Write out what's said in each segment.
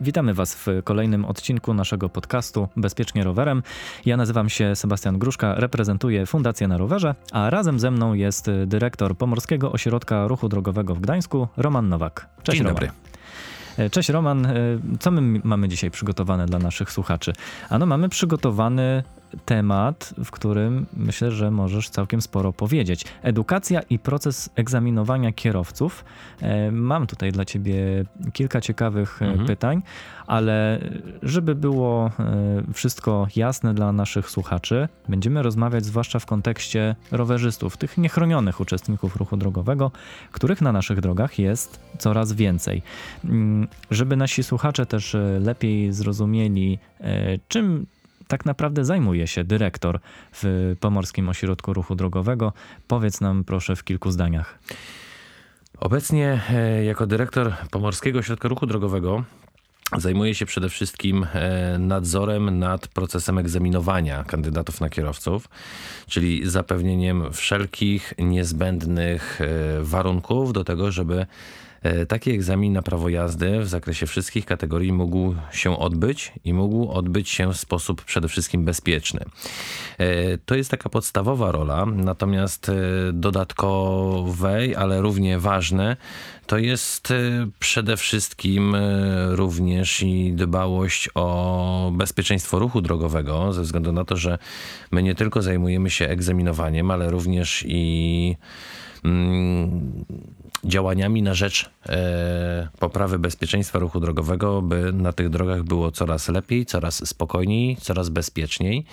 Witamy Was w kolejnym odcinku naszego podcastu Bezpiecznie Rowerem. Ja nazywam się Sebastian Gruszka, reprezentuję Fundację na Rowerze, a razem ze mną jest dyrektor Pomorskiego Ośrodka Ruchu Drogowego w Gdańsku, Roman Nowak. Cześć Dzień Roman. dobry. E, cześć Roman, e, co my mamy dzisiaj przygotowane dla naszych słuchaczy? Ano mamy przygotowany temat, w którym myślę, że możesz całkiem sporo powiedzieć. Edukacja i proces egzaminowania kierowców. E, mam tutaj dla ciebie kilka ciekawych mhm. pytań, ale żeby było wszystko jasne dla naszych słuchaczy, będziemy rozmawiać zwłaszcza w kontekście rowerzystów, tych niechronionych uczestników ruchu drogowego, których na naszych drogach jest coraz więcej. Mm, żeby nasi słuchacze też e, lepiej zrozumieli, e, czym tak naprawdę zajmuje się dyrektor w Pomorskim Ośrodku Ruchu Drogowego, powiedz nam proszę w kilku zdaniach. Obecnie e, jako dyrektor Pomorskiego Ośrodka Ruchu Drogowego Zajmuję się przede wszystkim nadzorem nad procesem egzaminowania kandydatów na kierowców, czyli zapewnieniem wszelkich niezbędnych warunków do tego, żeby E, taki egzamin na prawo jazdy w zakresie wszystkich kategorii mógł się odbyć i mógł odbyć się w sposób przede wszystkim bezpieczny. E, to jest taka podstawowa rola, natomiast e, dodatkowej, ale równie ważne, to jest przede wszystkim również i dbałość o bezpieczeństwo ruchu drogowego, ze względu na to, że my nie tylko zajmujemy się egzaminowaniem, ale również i mm, działaniami na rzecz e, poprawy bezpieczeństwa ruchu drogowego, by na tych drogach było coraz lepiej, coraz spokojniej, coraz bezpieczniej.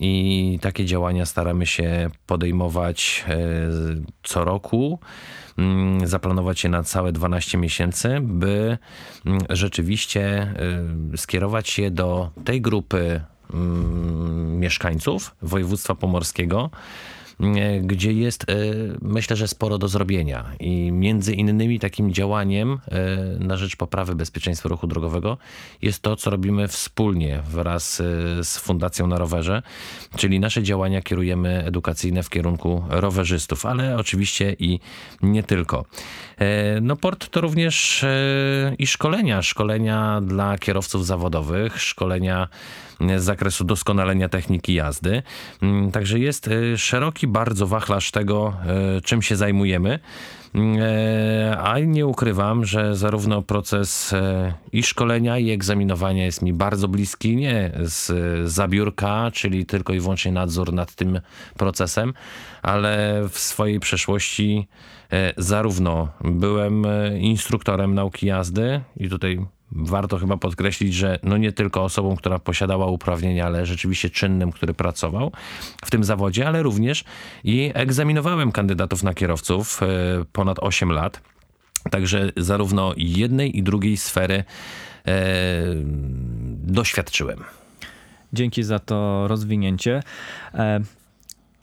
I takie działania staramy się podejmować e, co roku mm, zaplanować je na całe 12 miesięcy, by mm, rzeczywiście e, skierować się do tej grupy mm, mieszkańców województwa pomorskiego, gdzie jest, e, myślę, że sporo do zrobienia. I między innymi takim działaniem e, na rzecz poprawy bezpieczeństwa ruchu drogowego jest to, co robimy wspólnie wraz z Fundacją na Rowerze, czyli nasze działania kierujemy edukacyjne w kierunku rowerzystów, ale oczywiście i nie tylko. No port to również i szkolenia, szkolenia dla kierowców zawodowych, szkolenia z zakresu doskonalenia techniki jazdy. Mm, także jest y, szeroki bardzo wachlarz tego, y, czym się zajmujemy. Mm, e, a nie ukrywam, że zarówno proces e, i szkolenia, i egzaminowania jest mi bardzo bliski, nie z zabiórka, czyli tylko i wyłącznie nadzór nad tym procesem, ale w swojej przeszłości e, zarówno byłem instruktorem nauki jazdy i tutaj warto chyba podkreślić, że no nie tylko osobą, która posiadała uprawnienia, ale rzeczywiście czynnym, który pracował w tym zawodzie, ale również i egzaminowałem kandydatów na kierowców e, ponad 8 lat. Także zarówno jednej i drugiej sfery e, doświadczyłem. Dzięki za to rozwinięcie. E,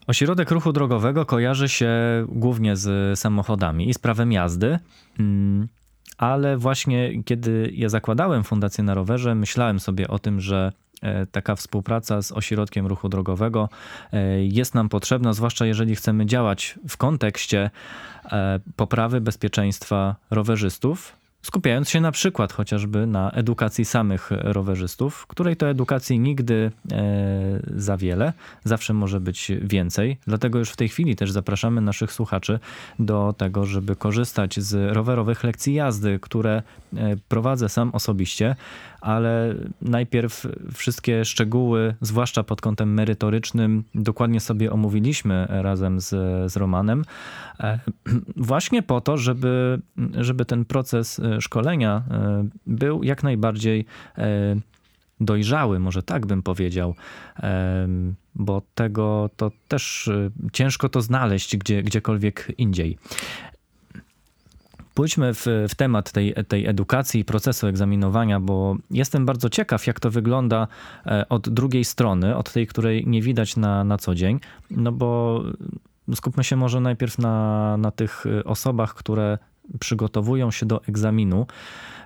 ośrodek ruchu drogowego kojarzy się głównie z samochodami i z prawem jazdy. Mm, ale właśnie kiedy ja zakładałem Fundację na Rowerze, myślałem sobie o tym, że e, taka współpraca z ośrodkiem ruchu drogowego e, jest nam potrzebna, zwłaszcza jeżeli chcemy działać w kontekście e, poprawy bezpieczeństwa rowerzystów, skupiając się na przykład chociażby na edukacji samych rowerzystów, której to edukacji nigdy e, za wiele, zawsze może być więcej. Dlatego już w tej chwili też zapraszamy naszych słuchaczy do tego, żeby korzystać z rowerowych lekcji jazdy, które e, prowadzę sam osobiście, ale najpierw wszystkie szczegóły, zwłaszcza pod kątem merytorycznym, dokładnie sobie omówiliśmy razem z, z Romanem. E, właśnie po to, żeby, żeby ten proces szkolenia e, był jak najbardziej dojrzały, może tak bym powiedział, bo tego to też ciężko to znaleźć gdzie, gdziekolwiek indziej. Pójdźmy w, w temat tej, tej edukacji i procesu egzaminowania, bo jestem bardzo ciekaw, jak to wygląda e, od drugiej strony, od tej, której nie widać na, na co dzień. No bo skupmy się może najpierw na, na tych e, osobach, które przygotowują się do egzaminu.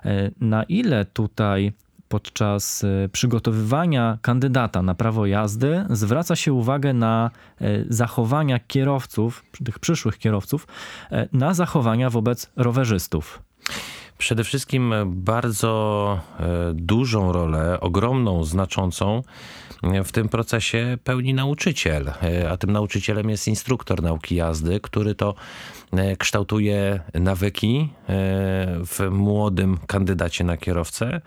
E, na ile tutaj podczas e, przygotowywania kandydata na prawo jazdy zwraca się uwagę na e, zachowania kierowców, tych przyszłych kierowców, na zachowania wobec rowerzystów. Przede wszystkim bardzo dużą rolę, ogromną, znaczącą w tym procesie pełni nauczyciel, a tym nauczycielem jest instruktor nauki jazdy, który to kształtuje nawyki w młodym kandydacie na kierowcę.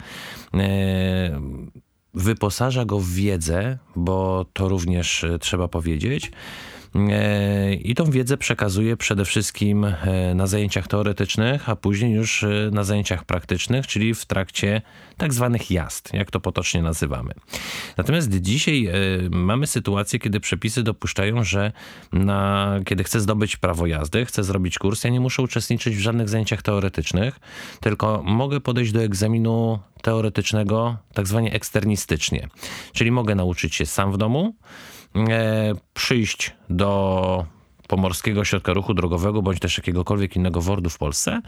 Wyposaża go w wiedzę, bo to również trzeba powiedzieć, E, I tą wiedzę przekazuje przede wszystkim e, na zajęciach teoretycznych, a później już e, na zajęciach praktycznych, czyli w trakcie tak zwanych jazd, jak to potocznie nazywamy. Natomiast dzisiaj mamy sytuację, kiedy przepisy dopuszczają, że na, kiedy chcę zdobyć prawo jazdy, chcę zrobić kurs, ja nie muszę uczestniczyć w żadnych zajęciach teoretycznych, tylko mogę podejść do egzaminu teoretycznego tak zwanie eksternistycznie. Czyli mogę nauczyć się sam w domu, E, przyjść do Pomorskiego Ośrodka Ruchu Drogowego bądź też jakiegokolwiek innego WORD-u w Polsce,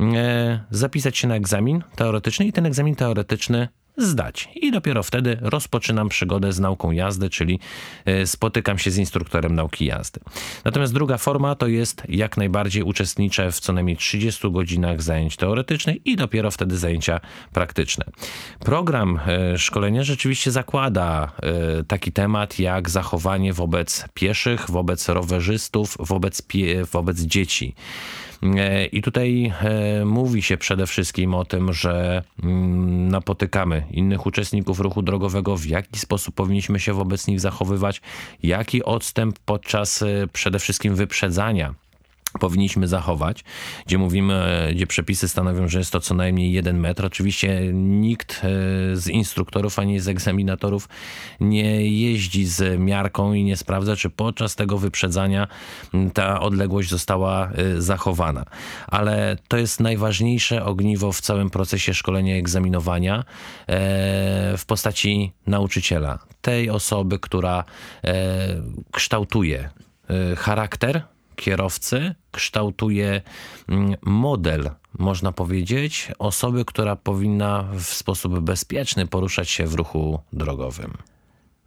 e, zapisać się na egzamin teoretyczny i ten egzamin teoretyczny zdać. I dopiero wtedy rozpoczynam przygodę z nauką jazdy, czyli e, spotykam się z instruktorem nauki jazdy. Natomiast druga forma to jest jak najbardziej uczestniczę w co najmniej 30 godzinach zajęć teoretycznych i dopiero wtedy zajęcia praktyczne. Program e, szkolenia rzeczywiście zakłada e, taki temat jak zachowanie wobec pieszych, wobec rowerzystów, wobec, wobec dzieci. E, I tutaj e, mówi się przede wszystkim o tym, że mm, napotykamy innych uczestników ruchu drogowego, w jaki sposób powinniśmy się wobec nich zachowywać, jaki odstęp podczas e, przede wszystkim wyprzedzania powinniśmy zachować, gdzie mówimy, gdzie przepisy stanowią, że jest to co najmniej jeden metr. Oczywiście nikt e, z instruktorów ani z egzaminatorów nie jeździ z miarką i nie sprawdza, czy podczas tego wyprzedzania ta odległość została e, zachowana. Ale to jest najważniejsze ogniwo w całym procesie szkolenia i egzaminowania e, w postaci nauczyciela. Tej osoby, która kształtuje charakter kierowcy kształtuje mm, model, można powiedzieć, osoby, która powinna w sposób bezpieczny poruszać się w ruchu drogowym.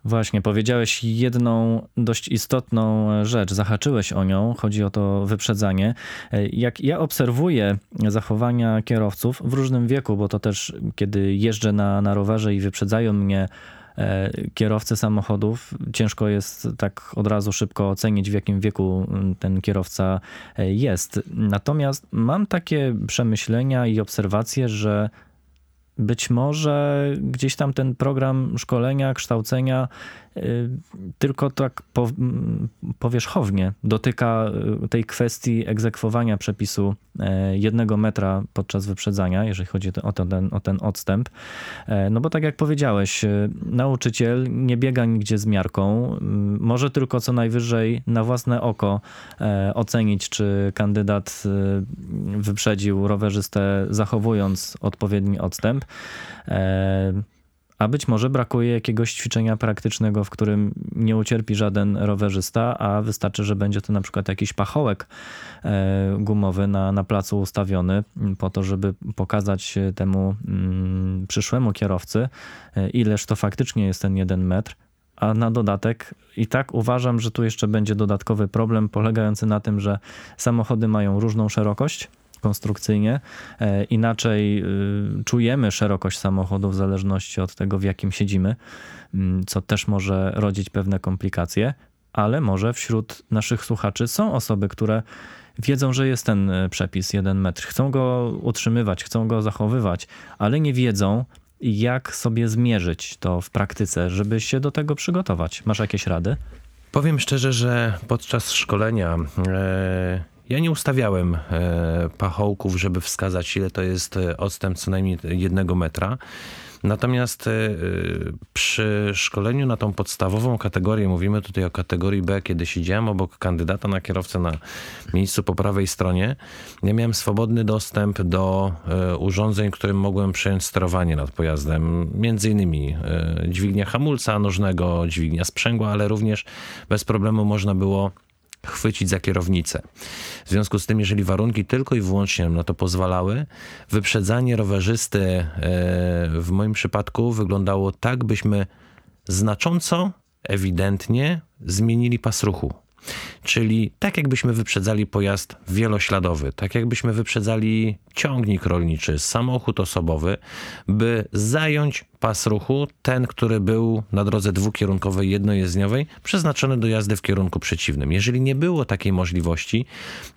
Właśnie, powiedziałeś jedną dość istotną rzecz, zahaczyłeś o nią, chodzi o to wyprzedzanie. Jak ja obserwuję zachowania kierowców w różnym wieku, bo to też kiedy jeżdżę na, na rowerze i wyprzedzają mnie E, kierowcy samochodów. Ciężko jest tak od razu szybko ocenić, w jakim wieku mm, ten kierowca e, jest. Natomiast mam takie przemyślenia i obserwacje, że być może gdzieś tam ten program szkolenia, kształcenia tylko tak po, powierzchownie dotyka y, tej kwestii egzekwowania przepisu e, jednego metra podczas wyprzedzania, jeżeli chodzi o ten, o ten odstęp. E, no bo tak jak powiedziałeś, y, nauczyciel nie biega nigdzie z miarką, może tylko co najwyżej na własne oko e, ocenić, czy kandydat wyprzedził rowerzystę zachowując odpowiedni odstęp a być może brakuje jakiegoś ćwiczenia praktycznego, w którym nie ucierpi żaden rowerzysta, a wystarczy, że będzie to na przykład jakiś pachołek e, gumowy na, na placu ustawiony po to, żeby pokazać temu mm, przyszłemu kierowcy, e, ileż to faktycznie jest ten jeden metr, a na dodatek i tak uważam, że tu jeszcze będzie dodatkowy problem polegający na tym, że samochody mają różną szerokość konstrukcyjnie. E, inaczej y, czujemy szerokość samochodu w zależności od tego, w jakim siedzimy, mm, co też może rodzić pewne komplikacje, ale może wśród naszych słuchaczy są osoby, które wiedzą, że jest ten e, przepis 1 metr, chcą go utrzymywać, chcą go zachowywać, ale nie wiedzą, jak sobie zmierzyć to w praktyce, żeby się do tego przygotować. Masz jakieś rady? Powiem szczerze, że podczas szkolenia e, ja nie ustawiałem e, pachołków, żeby wskazać, ile to jest e, odstęp co najmniej jednego metra. Natomiast e, przy szkoleniu na tą podstawową kategorię, mówimy tutaj o kategorii B, kiedy siedziałem obok kandydata na kierowcę na miejscu po prawej stronie, ja miałem swobodny dostęp do urządzeń, którym mogłem przejąć sterowanie nad pojazdem. Między innymi dźwignia hamulca nożnego, dźwignia sprzęgła, ale również bez problemu można było chwycić za kierownicę. W związku z tym, jeżeli warunki tylko i wyłącznie na to pozwalały, wyprzedzanie rowerzysty e, w moim przypadku wyglądało tak, byśmy znacząco, ewidentnie zmienili pas ruchu. Czyli tak jakbyśmy wyprzedzali pojazd wielośladowy, tak jakbyśmy wyprzedzali ciągnik rolniczy, samochód osobowy, by zająć pas ruchu, ten, który był na drodze dwukierunkowej, jednojezdniowej, przeznaczony do jazdy w kierunku przeciwnym. Jeżeli nie było takiej możliwości,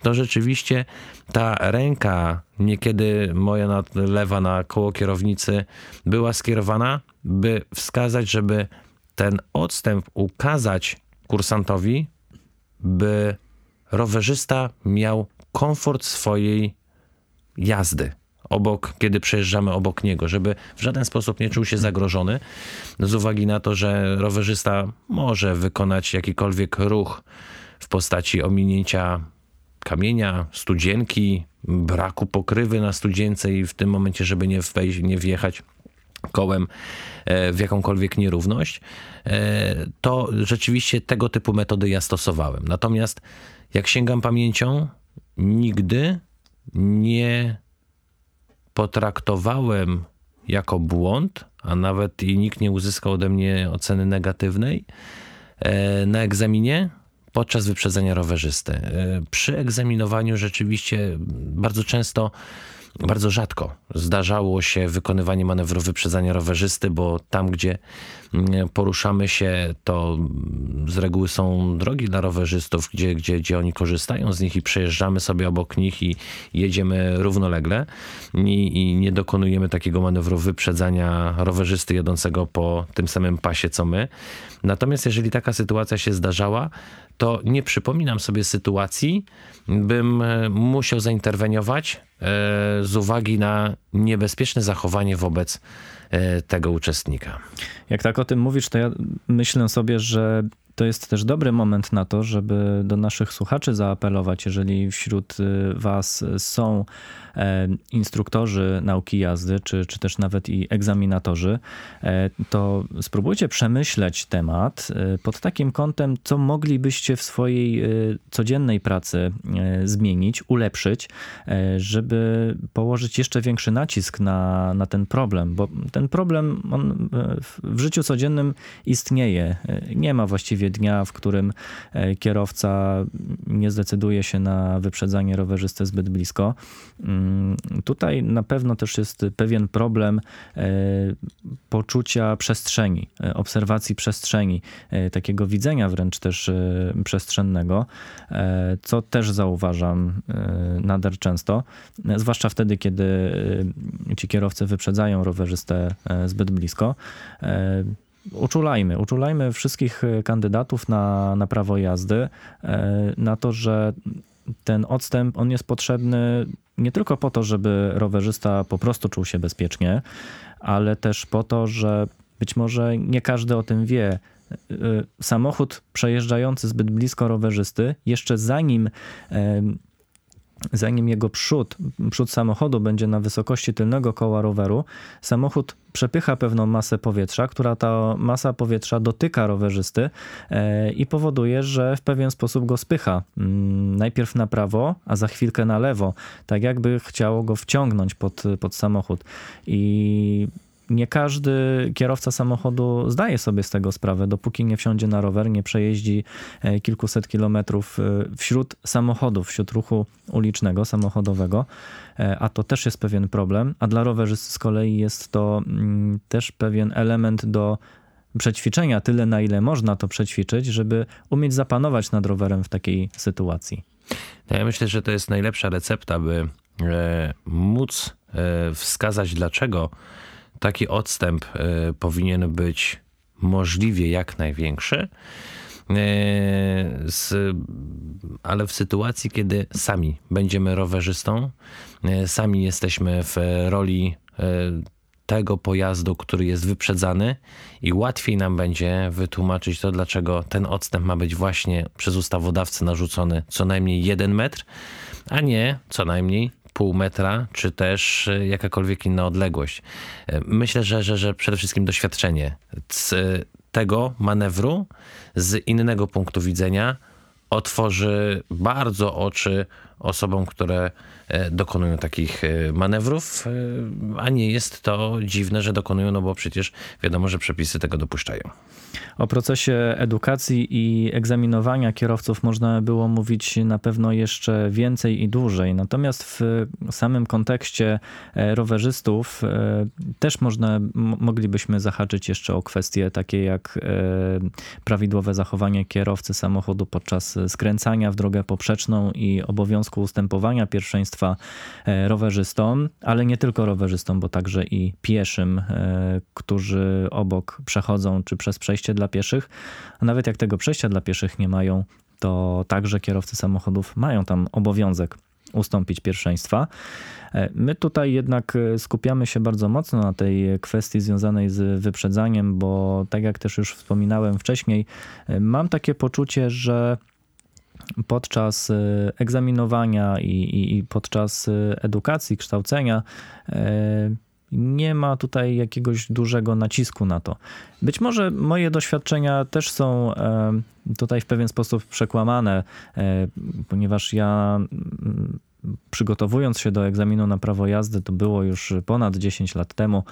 to rzeczywiście ta ręka, niekiedy moja lewa na koło kierownicy, była skierowana, by wskazać, żeby ten odstęp ukazać kursantowi, by rowerzysta miał komfort swojej jazdy obok, kiedy przejeżdżamy obok niego, żeby w żaden sposób nie czuł się zagrożony, z uwagi na to, że rowerzysta może wykonać jakikolwiek ruch w postaci ominięcia kamienia, studzienki, braku pokrywy na studzience i w tym momencie, żeby nie, wejść, nie wjechać kołem e, w jakąkolwiek nierówność, e, to rzeczywiście tego typu metody ja stosowałem. Natomiast jak sięgam pamięcią, nigdy nie potraktowałem jako błąd, a nawet i nikt nie uzyskał ode mnie oceny negatywnej e, na egzaminie podczas wyprzedzenia rowerzysty. Przy egzaminowaniu rzeczywiście bardzo często bardzo rzadko zdarzało się wykonywanie manewru wyprzedzania rowerzysty, bo tam, gdzie poruszamy się, to z reguły są drogi dla rowerzystów, gdzie, gdzie, gdzie oni korzystają z nich i przejeżdżamy sobie obok nich i jedziemy równolegle i, i nie dokonujemy takiego manewru wyprzedzania rowerzysty jadącego po tym samym pasie co my. Natomiast jeżeli taka sytuacja się zdarzała, to nie przypominam sobie sytuacji, bym e, musiał zainterweniować e, z uwagi na niebezpieczne zachowanie wobec tego uczestnika. Jak tak o tym mówisz, to ja myślę sobie, że to jest też dobry moment na to, żeby do naszych słuchaczy zaapelować, jeżeli wśród Was są E, instruktorzy nauki jazdy, czy, czy też nawet i egzaminatorzy, e, to spróbujcie przemyśleć temat e, pod takim kątem, co moglibyście w swojej codziennej pracy zmienić, ulepszyć, żeby położyć jeszcze większy nacisk na, na ten problem, bo ten problem on w życiu codziennym istnieje. Nie ma właściwie dnia, w którym kierowca nie zdecyduje się na wyprzedzanie rowerzysty zbyt blisko. Tutaj na pewno też jest pewien problem e, poczucia przestrzeni, e, obserwacji przestrzeni, e, takiego widzenia wręcz też przestrzennego, co też zauważam nader często, zwłaszcza wtedy, kiedy ci kierowcy wyprzedzają rowerzystę zbyt blisko. Uczulajmy, uczulajmy wszystkich kandydatów na, na prawo jazdy, na to, że ten odstęp on jest potrzebny nie tylko po to, żeby rowerzysta po prostu czuł się bezpiecznie, ale też po to, że być może nie każdy o tym wie. Y, samochód przejeżdżający zbyt blisko rowerzysty, jeszcze zanim zanim jego przód, przód samochodu będzie na wysokości tylnego koła roweru, samochód przepycha pewną masę powietrza, która ta masa powietrza dotyka rowerzysty e, i powoduje, że w pewien sposób go spycha. Mm, najpierw na prawo, a za chwilkę na lewo, tak jakby chciało go wciągnąć pod, pod samochód. I nie każdy kierowca samochodu zdaje sobie z tego sprawę, dopóki nie wsiądzie na rower, nie przejeździ e, kilkuset kilometrów e, wśród samochodów, wśród ruchu ulicznego, samochodowego, e, a to też jest pewien problem, a dla rowerzysty z kolei jest to mm, też pewien element do przećwiczenia, tyle na ile można to przećwiczyć, żeby umieć zapanować nad rowerem w takiej sytuacji. No ja myślę, że to jest najlepsza recepta, by móc wskazać, dlaczego taki odstęp e, powinien być możliwie jak największy. E, z, ale w sytuacji, kiedy sami będziemy rowerzystą, e, sami jesteśmy w roli tego pojazdu, który jest wyprzedzany i łatwiej nam będzie wytłumaczyć to, dlaczego ten odstęp ma być właśnie przez ustawodawcę narzucony co najmniej jeden metr, a nie co najmniej pół metra, czy też e, jakakolwiek inna odległość. E, myślę, że, że, że przede wszystkim doświadczenie tego manewru z innego punktu widzenia otworzy bardzo oczy osobom, które e, dokonują takich e, manewrów, e, a nie jest to dziwne, że dokonują, no bo przecież wiadomo, że przepisy tego dopuszczają. O procesie edukacji i egzaminowania kierowców można było mówić na pewno jeszcze więcej i dłużej. Natomiast w samym kontekście rowerzystów też można, moglibyśmy zahaczyć jeszcze o kwestie takie jak prawidłowe zachowanie kierowcy samochodu podczas skręcania w drogę poprzeczną i obowiązku obowiązku ustępowania pierwszeństwa e, rowerzystom, ale nie tylko rowerzystom, bo także i pieszym, e, którzy obok przechodzą, czy przez przejście dla pieszych. A nawet jak tego przejścia dla pieszych nie mają, to także kierowcy samochodów mają tam obowiązek ustąpić pierwszeństwa. E, my tutaj jednak skupiamy się bardzo mocno na tej kwestii związanej z wyprzedzaniem, bo tak jak też już wspominałem wcześniej, mam takie poczucie, że podczas e, egzaminowania i, i, i podczas e, edukacji, kształcenia e, nie ma tutaj jakiegoś dużego nacisku na to. Być może moje doświadczenia też są tutaj w pewien sposób przekłamane, ponieważ ja przygotowując się do egzaminu na prawo jazdy, to było już ponad 10 lat temu,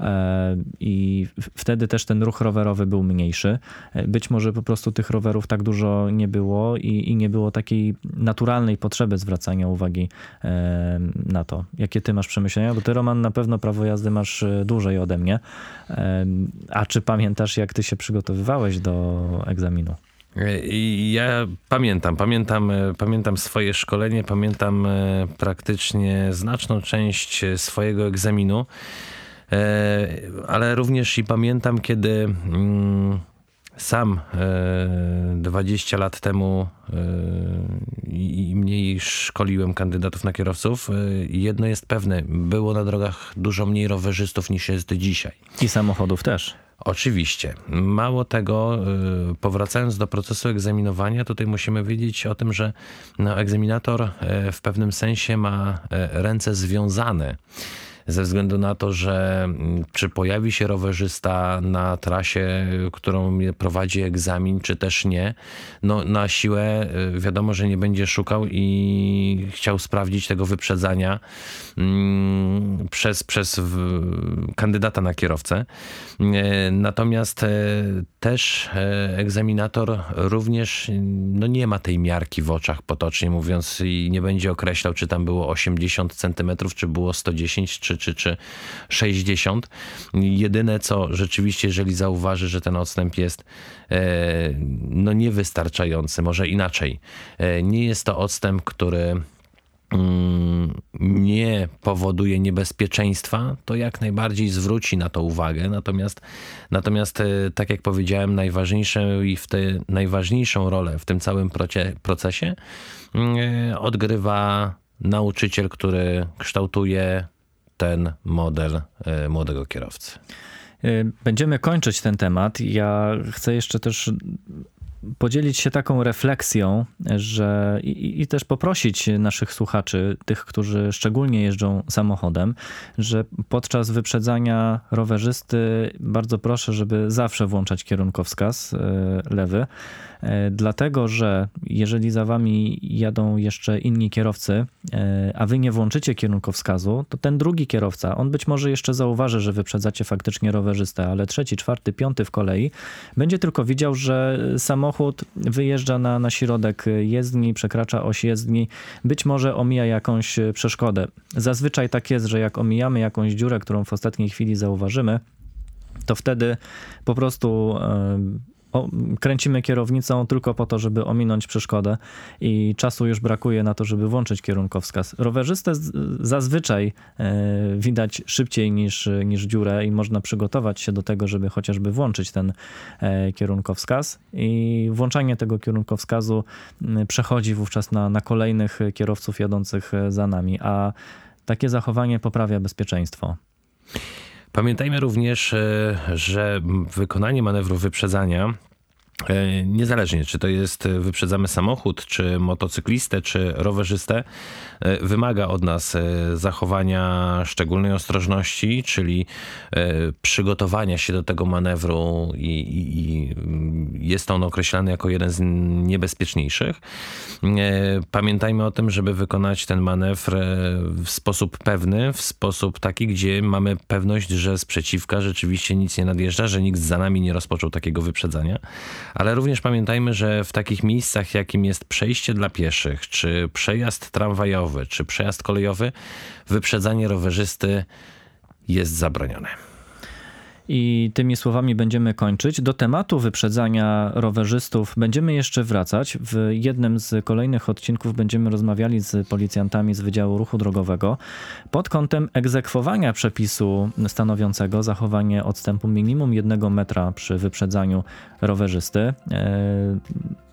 E, i wtedy też ten ruch rowerowy był mniejszy. E, być może po prostu tych rowerów tak dużo nie było i, i nie było takiej naturalnej potrzeby zwracania uwagi e, na to. Jakie ty masz przemyślenia? Bo ty, Roman, na pewno prawo jazdy masz dłużej ode mnie. A czy pamiętasz, jak ty się przygotowywałeś do egzaminu? Ja pamiętam, pamiętam, pamiętam swoje szkolenie, pamiętam praktycznie znaczną część swojego egzaminu. E, ale również i pamiętam, kiedy mm, sam 20 e, lat temu e, i mniej szkoliłem kandydatów na kierowców. Jedno jest pewne, było na drogach dużo mniej rowerzystów niż jest dzisiaj. I samochodów też. Oczywiście. Mało tego, powracając do procesu egzaminowania, tutaj musimy wiedzieć o tym, że no, egzaminator w pewnym sensie ma ręce związane ze względu na to, że mm, czy pojawi się rowerzysta na trasie, którą prowadzi egzamin, czy też nie, no na siłę y, wiadomo, że nie będzie szukał i chciał sprawdzić tego wyprzedzania mm, przez, przez kandydata na kierowcę. Y, natomiast y, też egzaminator również no nie ma tej miarki w oczach potocznie mówiąc i nie będzie określał, czy tam było 80 centymetrów, czy było 110, czy czy, czy 60. Jedyne co rzeczywiście, jeżeli zauważy, że ten odstęp jest e, no niewystarczający, może inaczej, e, nie jest to odstęp, który mm, nie powoduje niebezpieczeństwa, to jak najbardziej zwróci na to uwagę. Natomiast, natomiast e, tak jak powiedziałem, najważniejszą i w te, najważniejszą rolę w tym całym procesie mm, odgrywa nauczyciel, który kształtuje ten model e, młodego kierowcy. E, będziemy kończyć ten temat. Ja chcę jeszcze też podzielić się taką refleksją, że i, i, też poprosić naszych słuchaczy, tych, którzy szczególnie jeżdżą samochodem, że podczas wyprzedzania rowerzysty bardzo proszę, żeby zawsze włączać kierunkowskaz e, lewy. E, dlatego że jeżeli za wami jadą jeszcze inni kierowcy, e, a wy nie włączycie kierunkowskazu, to ten drugi kierowca, on być może jeszcze zauważy, że wyprzedzacie faktycznie rowerzystę, ale trzeci, czwarty, piąty w kolei będzie tylko widział, że samochód wyjeżdża na, na środek jezdni, przekracza oś jezdni, być może omija jakąś przeszkodę. Zazwyczaj tak jest, że jak omijamy jakąś dziurę, którą w ostatniej chwili zauważymy, to wtedy po prostu o, kręcimy kierownicą tylko po to, żeby ominąć przeszkodę i czasu już brakuje na to, żeby włączyć kierunkowskaz. Rowerzystę zazwyczaj e, widać szybciej niż, niż dziurę i można przygotować się do tego, żeby chociażby włączyć ten e, kierunkowskaz i włączanie tego kierunkowskazu przechodzi wówczas na, na kolejnych kierowców jadących za nami, a takie zachowanie poprawia bezpieczeństwo. Pamiętajmy również, e, że wykonanie manewru wyprzedzania niezależnie, czy to jest e, wyprzedzamy samochód, czy motocyklistę, czy rowerzystę, e, wymaga od nas zachowania szczególnej ostrożności, czyli przygotowania się do tego manewru i, i, i jest on określany jako jeden z niebezpieczniejszych. Pamiętajmy o tym, żeby wykonać ten manewr w sposób pewny, w sposób taki, gdzie mamy pewność, że z przeciwka rzeczywiście nic nie nadjeżdża, że nikt za nami nie rozpoczął takiego wyprzedzania ale również pamiętajmy, że w takich miejscach, jakim jest przejście dla pieszych, czy przejazd tramwajowy, czy przejazd kolejowy, wyprzedzanie rowerzysty jest zabronione. I tymi słowami będziemy kończyć. Do tematu wyprzedzania rowerzystów będziemy jeszcze wracać. W jednym z kolejnych odcinków będziemy rozmawiali z policjantami z Wydziału Ruchu Drogowego pod kątem egzekwowania przepisu stanowiącego zachowanie odstępu minimum jednego metra przy wyprzedzaniu rowerzysty.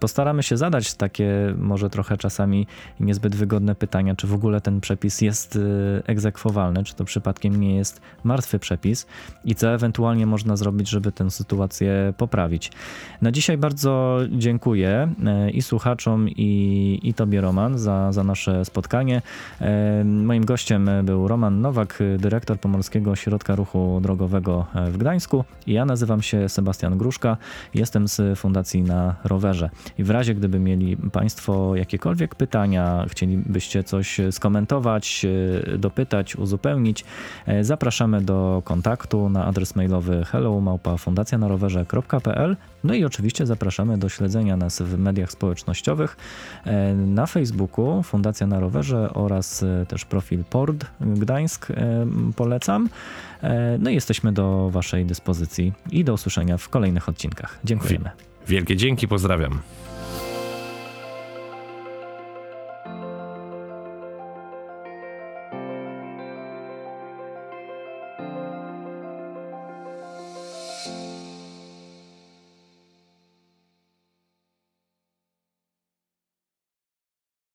Postaramy się zadać takie może trochę czasami niezbyt wygodne pytania, czy w ogóle ten przepis jest e, egzekwowalny, czy to przypadkiem nie jest martwy przepis i co ewentualnie można zrobić, żeby tę sytuację poprawić. Na dzisiaj bardzo dziękuję e, i słuchaczom, i, i Tobie, Roman, za, za nasze spotkanie. Moim gościem był Roman Nowak, dyrektor Pomorskiego Ośrodka Ruchu Drogowego w Gdańsku. Ja nazywam się Sebastian Gruszka. Jestem z Fundacji na Rowerze. I w razie, gdyby mieli Państwo jakiekolwiek pytania, chcielibyście coś skomentować, e, dopytać, uzupełnić, e, zapraszamy do kontaktu na adres mailowy hello.fundacjanarowerze.pl no i oczywiście zapraszamy do śledzenia nas w mediach społecznościowych e, na Facebooku Fundacja na Rowerze oraz też profil Port Gdańsk polecam. No i jesteśmy do Waszej dyspozycji i do usłyszenia w kolejnych odcinkach. Dziękujemy. Wielkie dzięki, pozdrawiam.